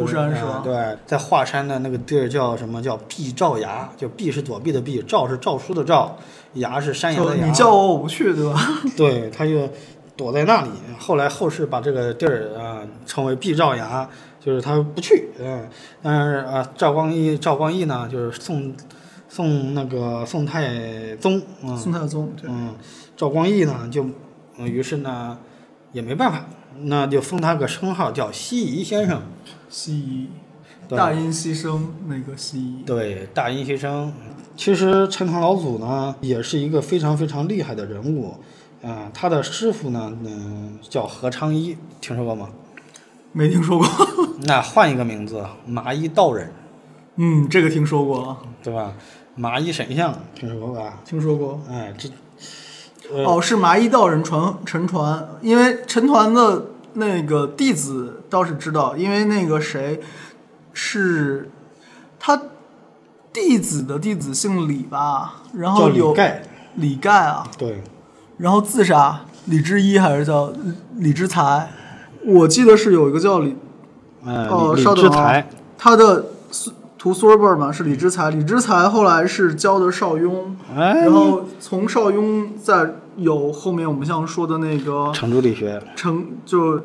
出山是吧呃对，在华山的那个地儿叫什么叫毕赵崖，就毕是躲避的毕，赵是诏书的诏，崖是山崖的崖。你叫我我不去，对吧？对，他就躲在那里。后来后世把这个地儿啊、称为毕赵崖，就是他不去，嗯，但是啊，赵光义赵光义呢，就是宋宋那个宋太宗，嗯，宋太宗对，嗯，赵光义呢就，嗯，于是呢也没办法，那就封他个称号叫西夷先生。西夷大音希声那个西夷，对，大音希声。其实陈堂老祖呢，也是一个非常非常厉害的人物，啊、他的师傅呢，嗯、叫何昌一，听说过吗？没听说过。那换一个名字，麻衣道人，嗯，这个听说过，对吧？麻衣神像，听说过吧？听说过。哎，这，呃，哦，是麻衣道人传陈传，因为陈团的那个弟子倒是知道，因为那个谁是他弟子的弟子姓李吧，然后有李盖，李盖啊，对，然后自杀，李之一还是叫李之才？我记得是有一个叫李，呃，哦，稍等啊李之才，，他的孙徒孙辈儿嘛是李之才，李之才后来是教的邵雍，哎，然后从邵雍再有后面我们像说的那个程朱理学，程就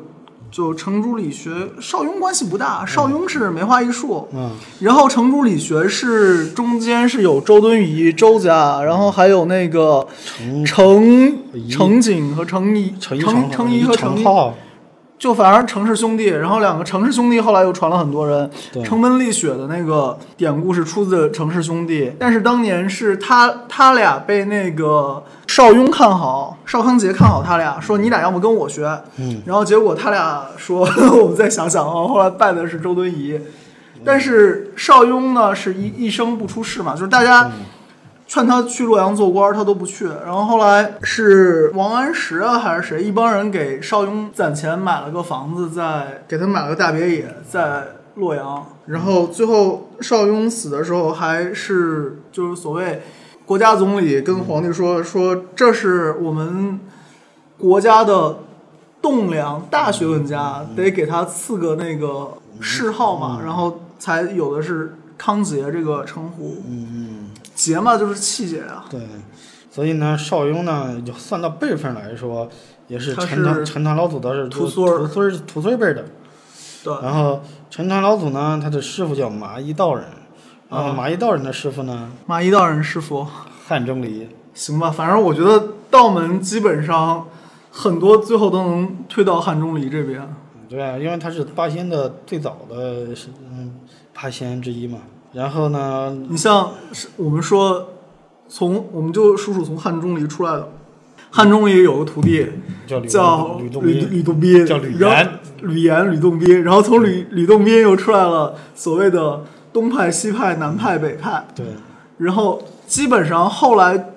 就程朱理学，邵雍关系不大，邵雍是梅花易数，嗯，然后程朱理学是中间是有周敦颐周家，然后还有那个程程景和程颐程一程程颐和程颐程浩，就反而程氏兄弟，然后两个程氏兄弟后来又传了很多人。对城门立雪的那个典故是出自程氏兄弟，但是当年是他他俩被那个邵雍看好，邵康节看好他俩，说你俩要么跟我学，嗯，然后结果他俩说 我们再想想啊，后来拜的是周敦颐，但是邵雍呢是一一生不出世嘛，就是大家。劝他去洛阳做官，他都不去。然后后来是王安石啊，还是谁，一帮人给邵雍攒钱买了个房子在，给他买了个大别野在洛阳。然后最后邵雍死的时候，还是就是所谓国家总理跟皇帝说说这是我们国家的栋梁大学问家，得给他赐个那个谥号嘛，然后才有的是康节这个称呼。嗯嗯。节嘛，就是气节啊。对，所以呢，邵雍呢，就算到辈分来说，也是陈团陈团老祖的是徒孙儿徒孙儿徒孙辈的。对，然后陈团老祖呢，他的师傅叫麻衣道人，然后啊马一道人的师傅呢，麻衣道人师傅，汉钟离。行吧，反正我觉得道门基本上很多最后都能推到汉钟离这边。对啊，因为他是八仙的最早的是嗯八仙之一嘛。然后呢，你像是我们说，从我们就叔叔从汉中离出来的，汉钟离有个徒弟叫吕叫吕吕洞宾，吕洞宾，叫吕岩。吕岩、吕洞宾，然后从吕吕洞宾又出来了所谓的东派、西派、南派、北派，对，然后基本上后来，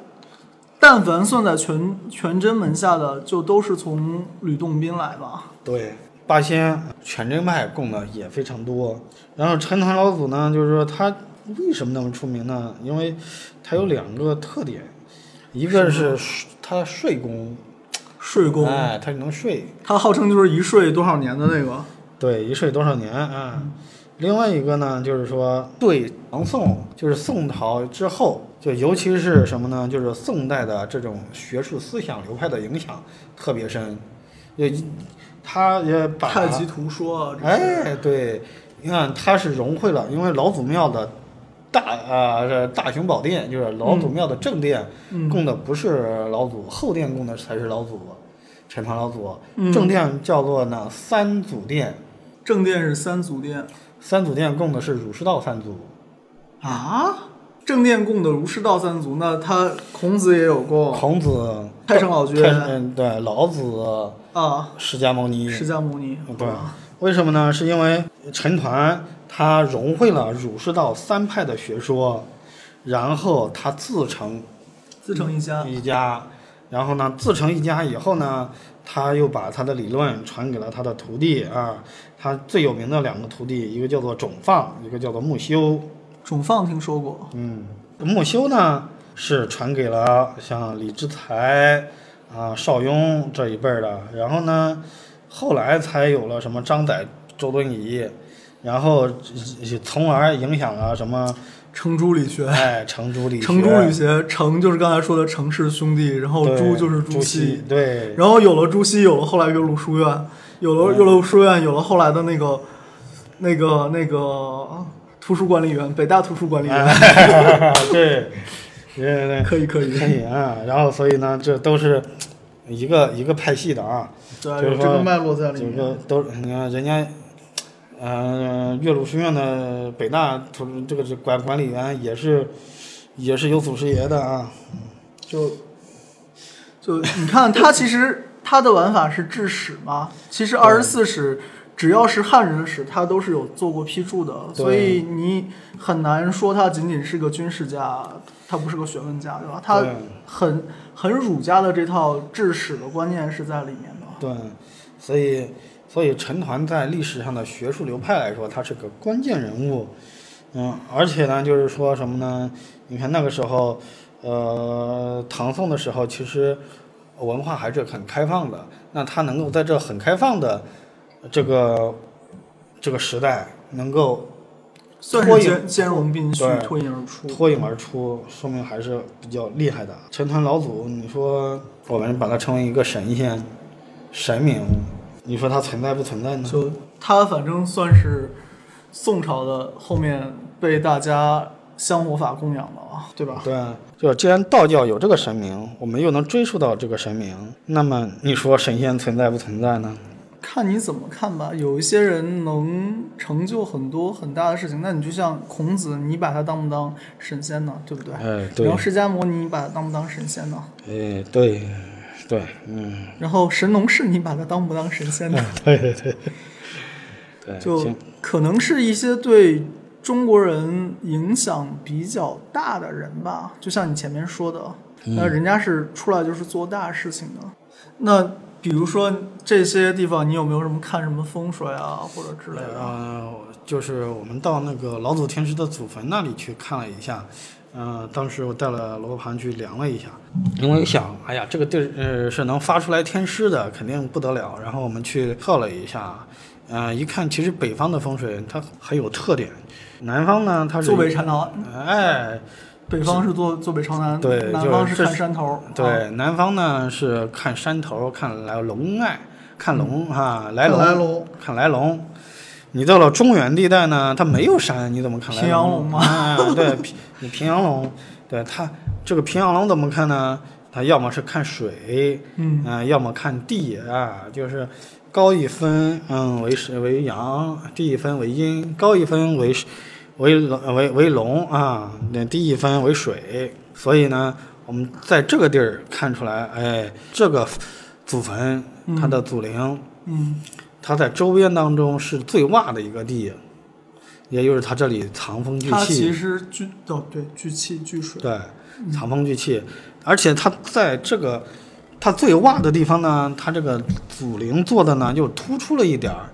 但凡算在全全真门下的，就都是从吕洞宾来吧。对，八仙全真派供的也非常多。然后陈塘老祖呢，就是说他为什么那么出名呢？因为他有两个特点，一个是他睡功，睡功，哎，他能睡，他号称就是一睡多少年的那个。对，一睡多少年啊？另外一个呢，就是说对唐宋，就是宋朝之后，就尤其是什么呢？就是宋代的这种学术思想流派的影响特别深，就一他也把太极图说啊，哎，对，你看他是融汇了，因为老祖庙的大啊、这大雄宝殿就是老祖庙的正殿，嗯供的不是老祖，后殿供的才是老祖，陈团老祖。嗯正殿叫做呢三祖殿，正殿是三祖殿三祖殿供的是儒释道三祖。啊。正殿供的儒释道三祖，那他孔子也有供，孔子、太上老君嗯对，老子、啊，释迦牟尼。释迦牟尼，对，为什么呢？是因为陈团他融汇了儒释道三派的学说，然后他自成自成一家。一家，然后呢，自成一家以后呢，他又把他的理论传给了他的徒弟啊。他最有名的两个徒弟，一个叫做种放，一个叫做木修。种放听说过，嗯，木修呢是传给了像李之才啊、邵雍这一辈儿的，然后呢，后来才有了什么张载、周敦颐，然后呃从而影响了什么程朱理学。哎程朱理学，程朱理学，程就是刚才说的程氏兄弟，然后朱就是朱熹，对，然后有了朱熹，有了后来岳麓书院，有了嗯岳麓书院，有了后来的那个那个那个图书管理员，北大图书管理员，对，对对对，可以可以，可以啊。然后所以呢，这都是一个一个派系的啊，对，就是说这个脉络在里这面。个都你看人家，呃，岳麓书院的北大图这个是管管理员也是也是有祖师爷的啊。就就你看，他其实他的玩法是治史嘛，其实二十四史只要是汉人的史，他都是有做过批注的，所以你很难说他仅仅是个军事家，他不是个学问家，对吧？他很很儒家的这套治史的观念是在里面的。对，所以所以陈抟在历史上的学术流派来说，他是个关键人物。嗯，而且呢，就是说什么呢？你看那个时候，呃，唐宋的时候，其实文化还是很开放的。那他能够在这很开放的这个这个时代，能够算脱颖兼兼容并蓄，脱颖而出。脱颖而出，说明还是比较厉害的。陈团老祖，你说我们把他称为一个神仙、神明，你说它存在不存在呢？就它反正算是宋朝的后面被大家香火法供养的啊，对吧？对啊，就既然道教有这个神明，我们又能追溯到这个神明，那么你说神仙存在不存在呢？看你怎么看吧。有一些人能成就很多很大的事情，那你就像孔子，你把他当不当神仙呢？对不对？哎，对然后，释迦牟尼，你把他当不当神仙呢？哎，对，对，嗯，然后神农氏，你把他当不当神仙呢？对 对对，对，就可能是一些对中国人影响比较大的人吧，就像你前面说的，嗯那人家是出来就是做大事情的。那比如说这些地方，你有没有什么看什么风水啊，或者之类的？呃，就是我们到那个老祖天师的祖坟那里去看了一下，呃，当时我带了罗盘去量了一下，因为想，哎呀，这个地儿呃是能发出来天师的，肯定不得了。然后我们去测了一下，呃，一看其实北方的风水它很有特点，南方呢它是坐北朝南，哎，北方是坐坐北朝南，对南方是看山头。对，啊南方呢是看山头，看来龙脉，看龙啊，来龙，来龙看来龙。你到了中原地带呢，它没有山，你怎么看来平阳龙吗啊，对，平你平阳龙，对它这个平阳龙怎么看呢？它要么是看水，嗯啊、要么看地啊，就是高一分，嗯，为是为阳，低一分为阴，高一分为为龙为为龙啊，那地一分为水。所以呢，我们在这个地儿看出来，哎，这个祖坟它的祖陵，嗯它在周边当中是最洼的一个地，也就是它这里藏风聚它其气，实聚哦对聚气聚水。对，藏风聚气，而且它在这个它最洼的地方呢，它这个祖陵做的呢又突出了一点儿，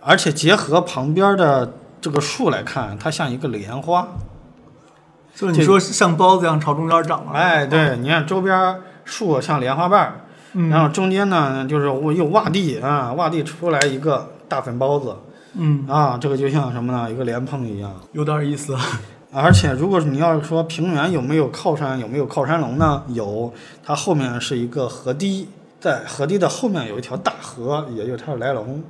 而且结合旁边的这个树来看，它像一个莲花。就是你说像包子一样朝中间长了。哎，对，你看周边树像莲花瓣儿，嗯然后中间呢就是我又洼地啊，洼地出来一个大粉包子嗯，啊，这个就像什么呢？一个莲蓬一样。有点意思。而且，如果你要是说平原有没有靠山，有没有靠山龙呢？有，它后面是一个河堤，在河堤的后面有一条大河，也就是它的来龙。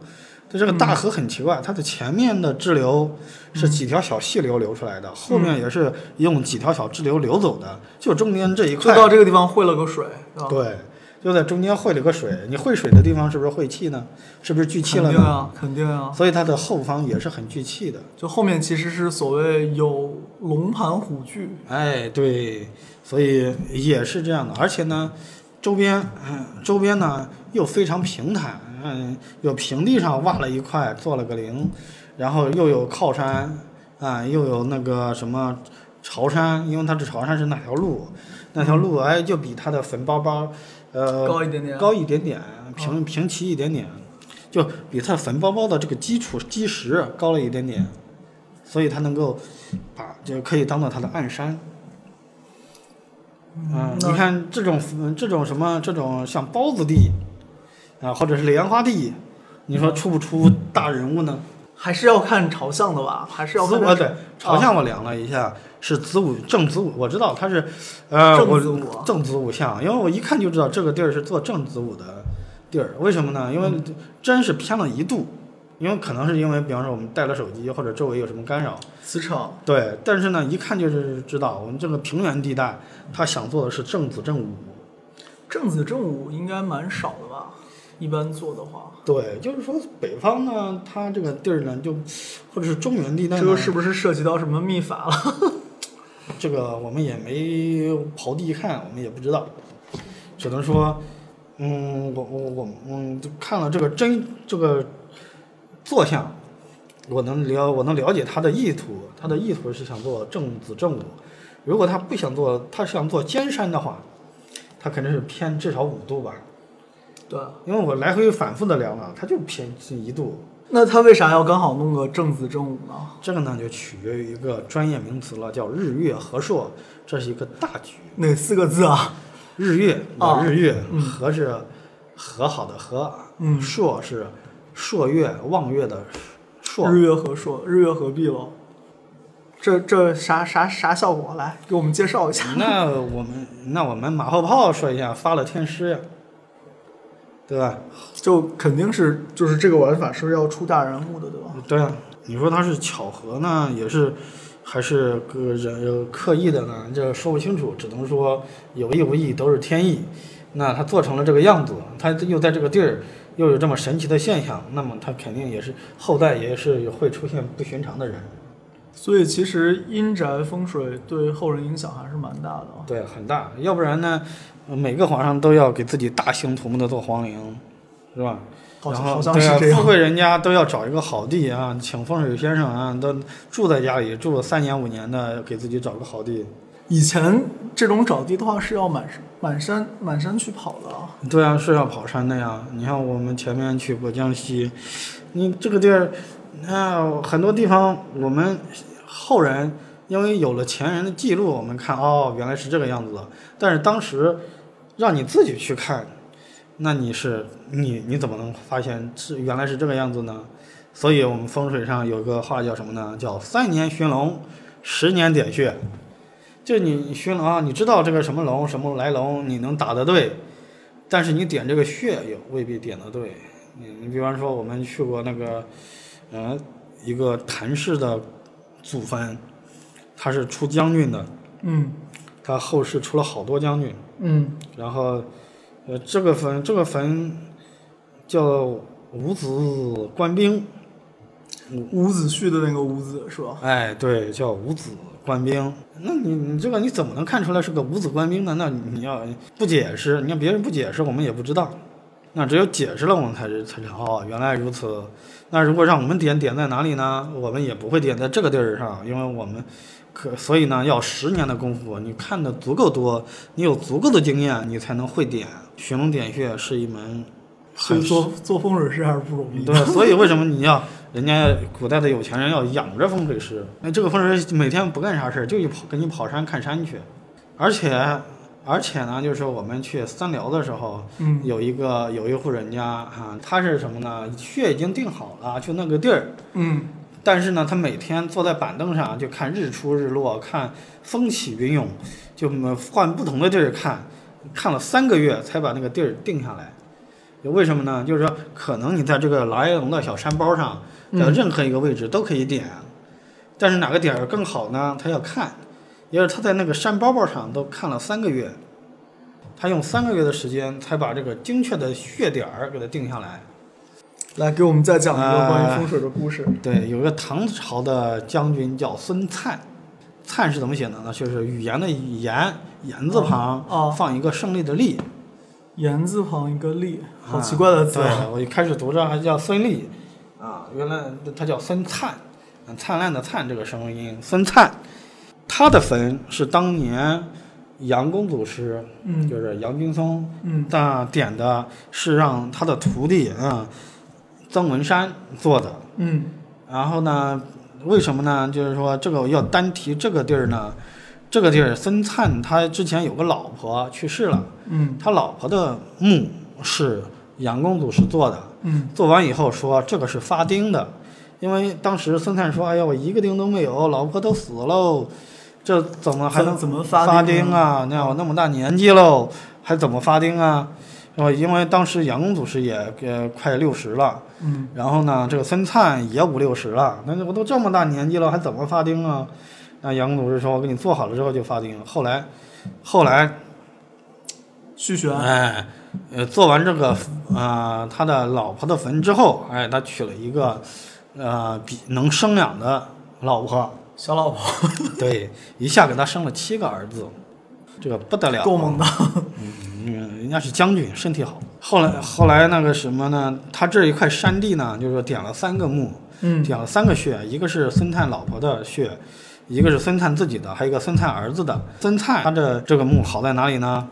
它这个大河很奇怪，它的前面的支流是几条小细流流出来的，后面也是用几条小支流流走的，就中间这一块就块。到这个地方汇了个水，对就在中间汇了个水。你汇水的地方是不是汇气呢？是不是聚气了呢？肯定啊，肯定啊。所以它的后方也是很聚气的。就后面其实是所谓有龙盘虎踞，哎，对，所以也是这样的，而且呢，周边，嗯，周边呢又非常平坦，嗯，有平地上挖了一块做了个陵，然后又有靠山，啊，又有那个什么朝山，因为它是朝山是哪条路，那条路哎就比它的坟包包，呃，高一点点。高一点点，平平齐一点点，就比它坟包包的这个基础基石高了一点点，所以它能够把就可以当做它的暗山。嗯，你看这种这种什么这种像包子地啊，或者是莲花地，你说出不出大人物呢？还是要看朝向的吧，还是要看它子午对朝向我量了一下，是子午正子午，我知道它是呃我正子午啊正子午相，因为我一看就知道这个地儿是做正子午的地儿。为什么呢？因为真是偏了一度，因为可能是因为比方说我们带了手机或者周围有什么干扰，磁场。对。但是呢，一看就是知道我们这个平原地带，他想做的是正子正午。正子正午应该蛮少的吧？一般做的话，对，就是说北方呢，它这个地儿呢，就或者是中原地带，这个是不是涉及到什么秘法了？这个我们也没刨地看，我们也不知道，只能说，嗯，我我我嗯，就看了这个真这个坐像，我能了我能了解他的意图，他的意图是想做正子正午，如果他不想做，他想做尖山的话，他肯定是偏至少五度吧，对，因为我来回反复的量了，它就偏一度，那他为啥要刚好弄个正子正午呢？这个呢就取决于一个专业名词了，叫日月和硕，这是一个大局。哪四个字啊？日月啊日月，和是和好的和，嗯朔是朔月望月的朔，日月和朔，日月合璧了。这这啥啥啥效果？来给我们介绍一下。那我们那我们马后炮说一下，发了天师呀，对吧？就肯定是就是这个玩法是要出大人物的，对吧？对啊，你说它是巧合呢，也是还是个人刻意的呢？这说不清楚，只能说有意无意都是天意。那他做成了这个样子，他又在这个地儿又有这么神奇的现象，那么他肯定也是后代也是会出现不寻常的人。所以其实阴宅风水对后人影响还是蛮大的啊。对，很大。要不然呢，每个皇上都要给自己大兴土木的做皇陵，是吧？好像然后好像对啊，是这样。富贵人家都要找一个好地啊，请风水先生啊，都住在家里住了三年五年的，给自己找个好地。以前这种找地的话是要满满山满山去跑的啊。对啊，是要跑山的呀。你看我们前面去过江西，你这个地儿，那、很多地方我们后人因为有了前人的记录，我们看哦，原来是这个样子的。但是当时让你自己去看，那你是你你怎么能发现是原来是这个样子呢？所以我们风水上有个话叫什么呢？叫三年寻龙，十年点穴。就你寻龙，你知道这个什么龙什么来龙，你能打得对，但是你点这个穴也未必点得对。你你比方说我们去过那个，呃，一个谭氏的祖坟，他是出将军的，嗯他后世出了好多将军，嗯然后，呃，这个坟这个坟叫五子官兵，伍子胥的那个伍子是吧？哎，对，叫五子官兵。那你你这个你怎么能看出来是个五子官兵呢？那你要不解释，你看别人不解释，我们也不知道。那只有解释了，我们才是才知道哦，原来如此。那如果让我们点点在哪里呢？我们也不会点在这个地儿上，因为我们可所以呢，要十年的功夫，你看的足够多，你有足够的经验，你才能会点。寻龙点穴是一门很所以做做风水师还是不容易。对，所以为什么你要人家古代的有钱人要养着风水师？那这个风水师每天不干啥事儿，就去跑跟你跑山看山去，而且而且呢，就是说我们去三辽的时候，嗯有一个有一户人家啊，他是什么呢？穴已经定好了，就那个地儿，嗯但是呢，他每天坐在板凳上就看日出日落，看风起云涌，就嗯换不同的地儿看，看了三个月才把那个地儿定下来。为什么呢？就是说，可能你在这个莱龙的小山包上，在嗯任何一个位置都可以点，但是哪个点儿更好呢？他要看，因为他在那个山包包上都看了三个月，他用三个月的时间才把这个精确的穴点儿给它定下来。来给我们再讲一个关于风水的故事。对，有个唐朝的将军叫孙粲，粲是怎么写的呢？就是语言的言，言字旁、哦放一个胜利的利。言字旁一个利，好啊奇怪的字我一开始读着还叫孙立，啊，原来他叫孙灿，嗯灿烂的灿这个声音，孙灿，他的坟是当年杨公祖师，嗯。就是杨君松，嗯。那点的是让他的徒弟啊、曾文山做的。嗯。然后呢，为什么呢？就是说这个要单提这个地儿呢，这个地儿孙灿他之前有个老婆去世了，嗯。他老婆的墓是杨公祖师做的，嗯。做完以后说这个是发丁的，因为当时孙灿说：“哎呀，我一个丁都没有，老婆都死喽，这怎么还能怎怎么发发丁啊？那我那么大年纪喽，还怎么发丁啊？”是吧？因为当时杨公祖师也呃快六十了，嗯然后呢，这个孙灿也五六十了，那我都这么大年纪了，还怎么发丁啊？那杨公祖师说：“我给你做好了之后就发丁。”后来，后来续弦。哎，呃，做完这个啊、他的老婆的坟之后，哎，他娶了一个呃比能生养的老婆，小老婆 对，一下给他生了七个儿子，这个不得了，够猛的。嗯，人家是将军，身体好。后来后来那个什么呢？他这一块山地呢，就是说点了三个墓，嗯点了三个穴，一个是孙灿老婆的穴，一个是孙灿自己的，还有一个孙灿儿子的。孙灿他的这个墓好在哪里呢？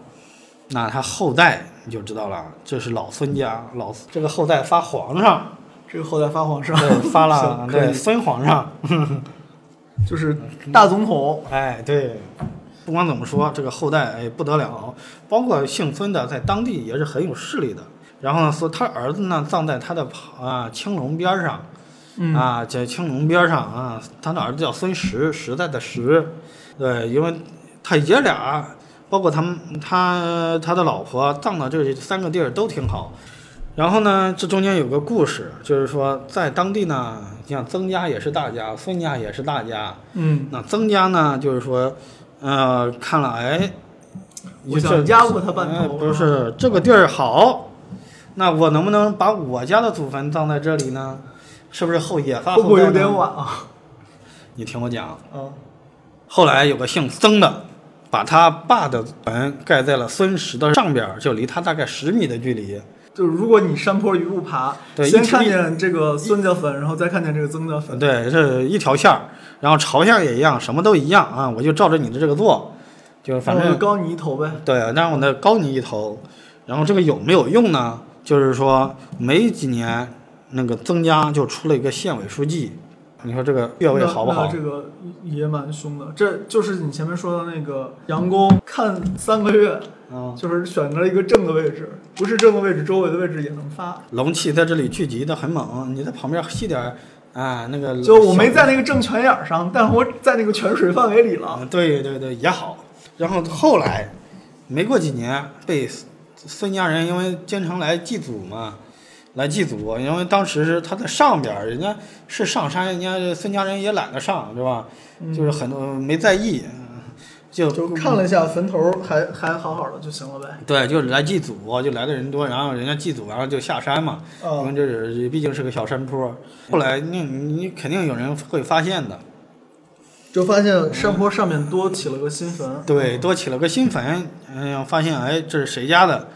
那他后代你就知道了，这是老孙家，老这个后代发皇上，这个后代发皇上，对，发了 对孙皇上，就是大总统。哎，对，不管怎么说，这个后代哎不得了，包括姓孙的在当地也是很有势力的。然后呢，说他儿子呢葬在他的啊青龙边上，嗯啊，在青龙边上啊，他的儿子叫孙实，时代的石，对，因为他爷俩，包括他们他他的老婆葬的这三个地儿都挺好。然后呢，这中间有个故事，就是说在当地呢，你像曾家也是大家，孙家也是大家，嗯，那曾家呢，就是说，呃，看了，哎，我这想压过他半头哎不是这个地儿好，那我能不能把我家的祖坟葬在这里呢？是不是后也发会不会有点晚啊？你听我讲，啊，后来有个姓曾的，把他爸的坟盖在了孙石的上边，就离他大概十米的距离。就是如果你山坡一路爬，对先看见这个孙家坟，然后再看见这个曾家坟，对，这一条线儿，然后朝向也一样，什么都一样啊，我就照着你的这个做，就是反正就高你一头呗。对，那我呢高你一头。然后这个有没有用呢？就是说没几年，那个曾家就出了一个县委书记，你说这个越位好不好？这个也蛮凶的，这就是你前面说的那个杨公看三个月，啊，就是选择了一个正的位置，不是正的位置，周围的位置也能发。龙气在这里聚集的很猛，你在旁边吸点儿啊，那个就我没在那个正泉眼上，但是我在那个泉水范围里了。啊，对对对，也好。然后后来没过几年，被孙家人因为经常来祭祖嘛，来祭祖，因为当时是他在上边儿，人家是上山，人家孙家人也懒得上，对吧？就是很多没在意，嗯就就看了一下坟头儿还还好好的就行了呗。对，就是来祭祖，就来的人多，然后人家祭祖，然后就下山嘛，因啊为这是毕竟是个小山坡。后来你你肯定有人会发现的，就发现山坡上面多起了个新坟。对，多起了个新坟，嗯，发现哎这是谁家的，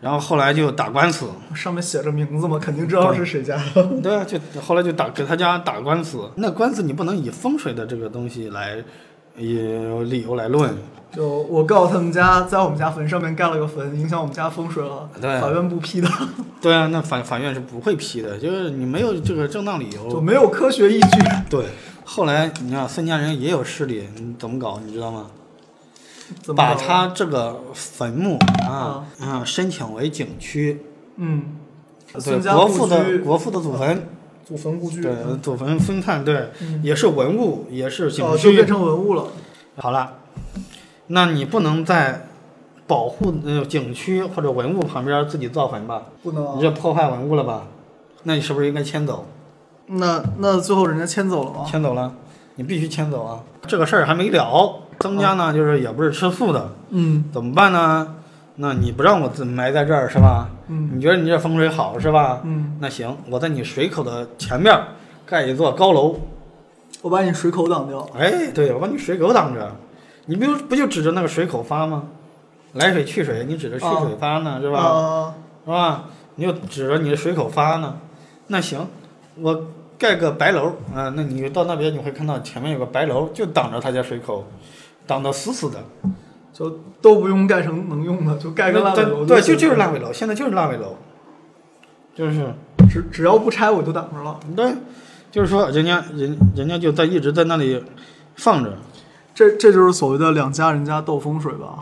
然后后来就打官司，上面写着名字嘛，肯定知道是谁家的。对啊，就后来就打给他家打官司，那官司你不能以风水的这个东西来以理由来论，就我告诉他们家，在我们家坟上面盖了个坟，影响我们家风水了，对法院不批的，对啊，那法法院是不会批的，就是你没有这个正当理就由。没有科学依据。对，后来你看孙家人也有势力，你怎么搞，你知道吗？把他这个坟墓啊啊申请为景区，嗯，国父的国父的祖坟，祖坟故居，对祖坟分判，对，嗯也是文物，也是景哦，就变区。成文物了。好了，那你不能在保护呃景区或者文物旁边自己造坟吧？不能你这破坏文物了吧？那你是不是应该迁走？那那最后人家迁走了吗？迁走了，你必须迁走啊！这个事儿还没了，曾家呢就是也不是吃素的，嗯怎么办呢？那你不让我自埋在这儿是吧？嗯你觉得你这风水好是吧？嗯，那行，我在你水口的前面盖一座高楼。我把你水口挡掉。哎，对，我把你水口挡着，你不就不就指着那个水口发吗？来水去水，你指着去水发呢，是吧？啊，是吧？你就指着你的水口发呢。那行，我盖个白楼啊，那你到那边你会看到前面有个白楼，就挡着他家水口，挡得死死的。就都不用盖成能用的，就盖个烂尾楼对，就就是烂尾楼，现在就是烂尾楼，就是只只要不拆我就挡着了。对，就是说人家人人家就在一直在那里放着，这这就是所谓的两家人家斗风水吧？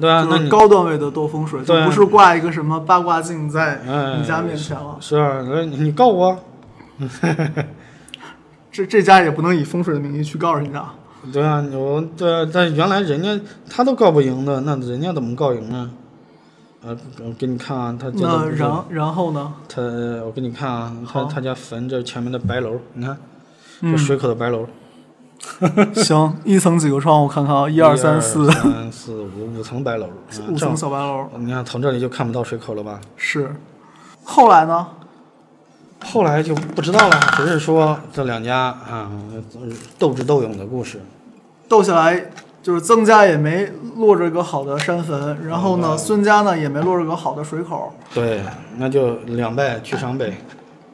对啊，就是那你高段位的斗风水，就不是挂一个什么八卦镜在哎你家面前了。是啊，那你你告我，这这家也不能以风水的名义去告人家。对啊，我对啊，但原来人家他都告不赢的，那人家怎么告赢呢？呃，我给你看啊，他这那然然后呢？他，我给你看啊，他他家坟这前面的白楼，你看这嗯，水口的白楼，行，一层几个窗？我看看啊，一一二三四，三四五五层白楼，啊五层小白楼。你看从这里就看不到水口了吧？是，后来呢？后来就不知道了，只是说这两家啊斗智斗勇的故事。斗下来就是曾家也没落着个好的山坟，然后呢，嗯孙家呢也没落着个好的水口。对，那就两败俱伤呗。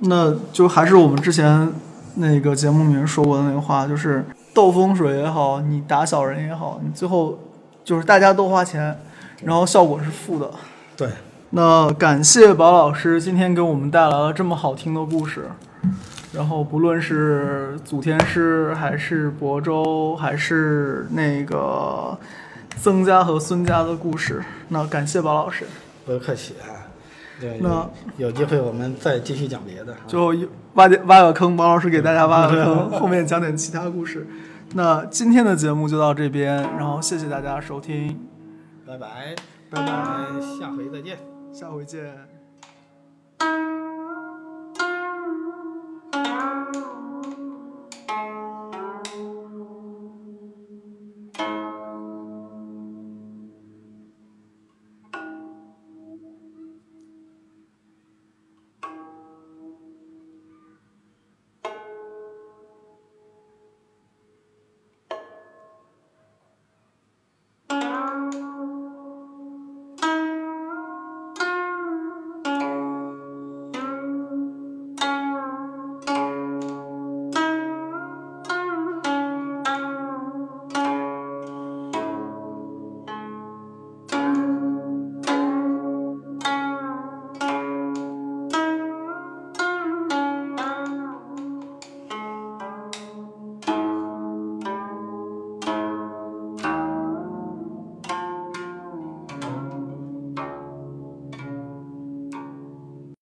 那就还是我们之前那个节目里面说过的那个话，就是斗风水也好，你打小人也好，你最后就是大家都花钱，然后效果是负的。对，那感谢宝老师今天给我们带来了这么好听的故事，然后不论是祖天师，还是亳州，还是那个曾家和孙家的故事，那感谢宝老师。不客气啊。对，那有有机会我们再继续讲别的啊。就挖点挖个坑，宝老师给大家挖个坑，后面讲点其他故事。那今天的节目就到这边，然后谢谢大家收听，拜拜，拜拜，下回再见。下回见。